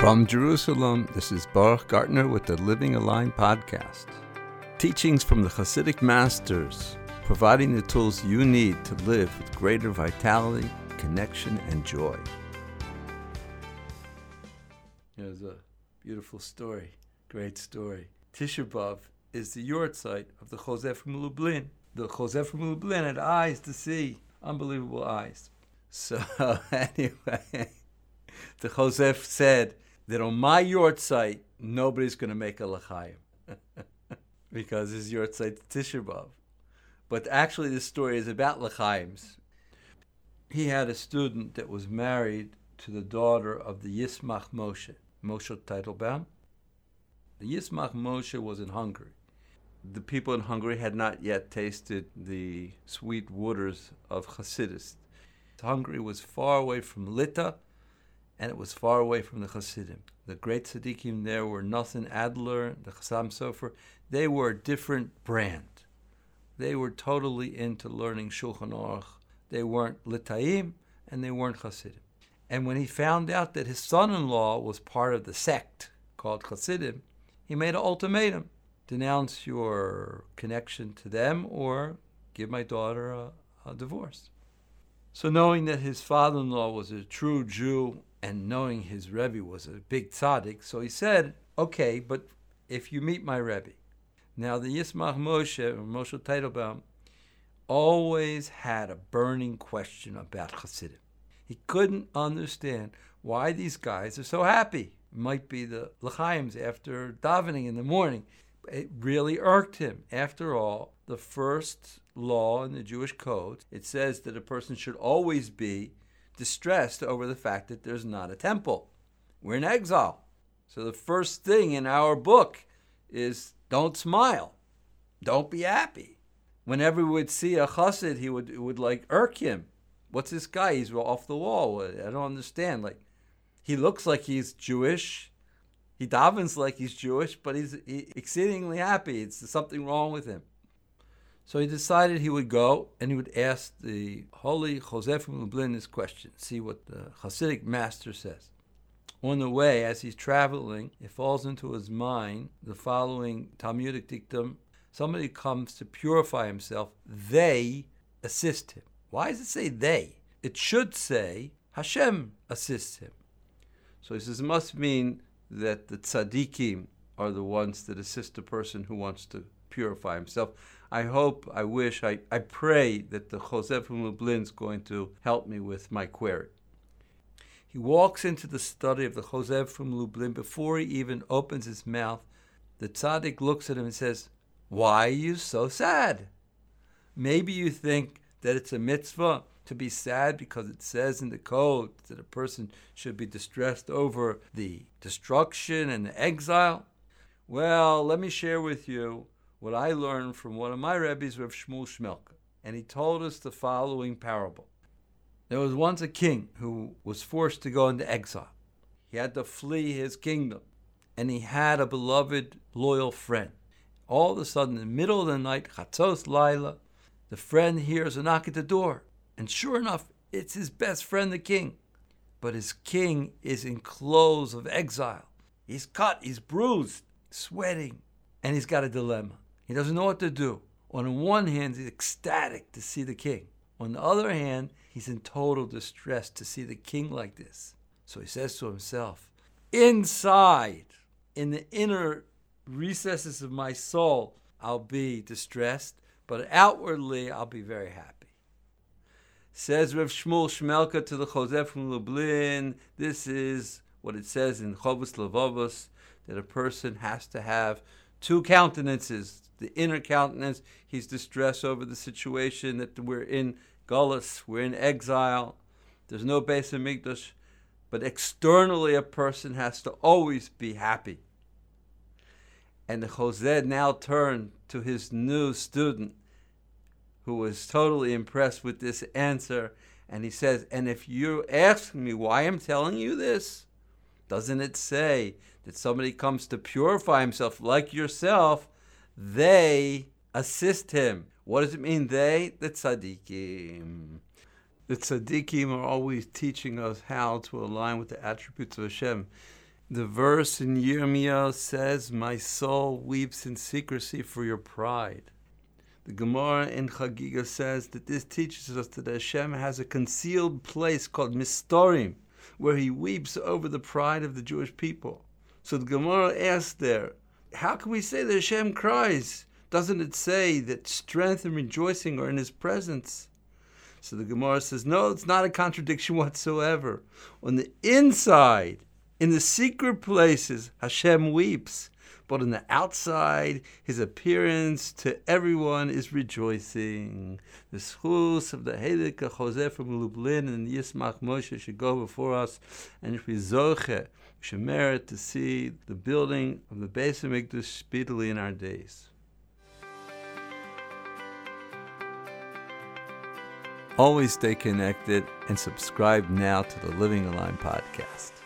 From Jerusalem, this is Baruch Gartner with the Living Aligned podcast. Teachings from the Hasidic masters, providing the tools you need to live with greater vitality, connection, and joy. There's a beautiful story, great story. Tisha B'Av is the yahrzeit of the Chozeh from Lublin. The Chozeh from Lublin had eyes to see, unbelievable eyes. So anyway, the Chozeh said that on my yahrzeit, nobody's going to make a l'chaim because it's yahrzeit Tisha B'Av. But actually, this story is about l'chaims. He had a student that was married to the daughter of the Yismach Moshe, Moshe Teitelbaum. The Yismach Moshe was in Hungary. The people in Hungary had not yet tasted the sweet waters of Hasidus. Hungary was far away from Lita, and it was far away from the Hasidim. The great tzaddikim there were Nathan Adler, the Chassam Sofer. They were a different brand. They were totally into learning Shulchan Aruch. They weren't Litaim, and they weren't Hasidim. And when he found out that his son-in-law was part of the sect called Hasidim, he made an ultimatum: denounce your connection to them, or give my daughter a, a divorce. So, knowing that his father in law was a true Jew and knowing his Rebbe was a big tzaddik, so he said, Okay, but if you meet my Rebbe. Now, the Yismach Moshe, Moshe Teitelbaum, always had a burning question about Chassidim. He couldn't understand why these guys are so happy. Might be the L'chaims after davening in the morning. It really irked him. After all, the first law in the Jewish code, it says that a person should always be distressed over the fact that there's not a temple. We're in exile. So the first thing in our book is don't smile. Don't be happy. Whenever we would see a chassid, he would, would like irk him. What's this guy? He's off the wall. I don't understand. Like, he looks like he's Jewish. He davens like he's Jewish, but he's he, exceedingly happy. It's something wrong with him. So he decided he would go and he would ask the holy from Lublin this question, see what the Hasidic master says. On the way, as he's traveling, it falls into his mind the following Talmudic dictum somebody comes to purify himself, they assist him. Why does it say they? It should say Hashem assists him. So he says it must mean that the tzaddikim are the ones that assist a person who wants to purify himself. I hope, I wish, I, I pray that the Chozeh from Lublin is going to help me with my query. He walks into the study of the Chozeh from Lublin before he even opens his mouth. The tzaddik looks at him and says, Why are you so sad? Maybe you think that it's a mitzvah to be sad because it says in the code that a person should be distressed over the destruction and the exile. Well, let me share with you what I learned from one of my rabbis, Rav Shmuel Shmelka. And he told us the following parable. There was once a king who was forced to go into exile. He had to flee his kingdom, and he had a beloved, loyal friend. All of a sudden, in the middle of the night, Chatzos Laila, the friend hears a knock at the door. And sure enough, it's his best friend, the king. But his king is in clothes of exile. He's cut, he's bruised, sweating, and he's got a dilemma. He doesn't know what to do. On one hand, he's ecstatic to see the king. On the other hand, he's in total distress to see the king like this. So he says to himself, Inside, in the inner recesses of my soul, I'll be distressed, but outwardly, I'll be very happy. Says Rev Shmuel Shmelka to the Chozeh from Lublin, this is what it says in Chovos Levavos, that a person has to have two countenances. The inner countenance, he's distressed over the situation that we're in Gullus, we're in exile, there's no base in Hamikdash, but externally a person has to always be happy. And Chozeh now turned to his new student, who was totally impressed with this answer, and he says, And if you ask me why I'm telling you this, doesn't it say that somebody comes to purify himself like yourself, they assist him. What does it mean, they? The tzaddikim. The tzaddikim are always teaching us how to align with the attributes of Hashem. The verse in Yirmiyahu says, My soul weeps in secrecy for your pride. The Gemara in Chagiga says that this teaches us that Hashem has a concealed place called Mistorim, where he weeps over the pride of the Jewish people. So the Gemara asks there, how can we say that Hashem cries? Doesn't it say that strength and rejoicing are in his presence? So the Gemara says, no, it's not a contradiction whatsoever. On the inside, in the secret places, Hashem weeps but on the outside, his appearance to everyone is rejoicing. The zchus of the Heilige Chozeh from Lublin and Yismach Moshe should go before us, and if we zoche, we should merit to see the building of the Beis Hamikdash speedily in our days. Always stay connected and subscribe now to the Living Aligned podcast.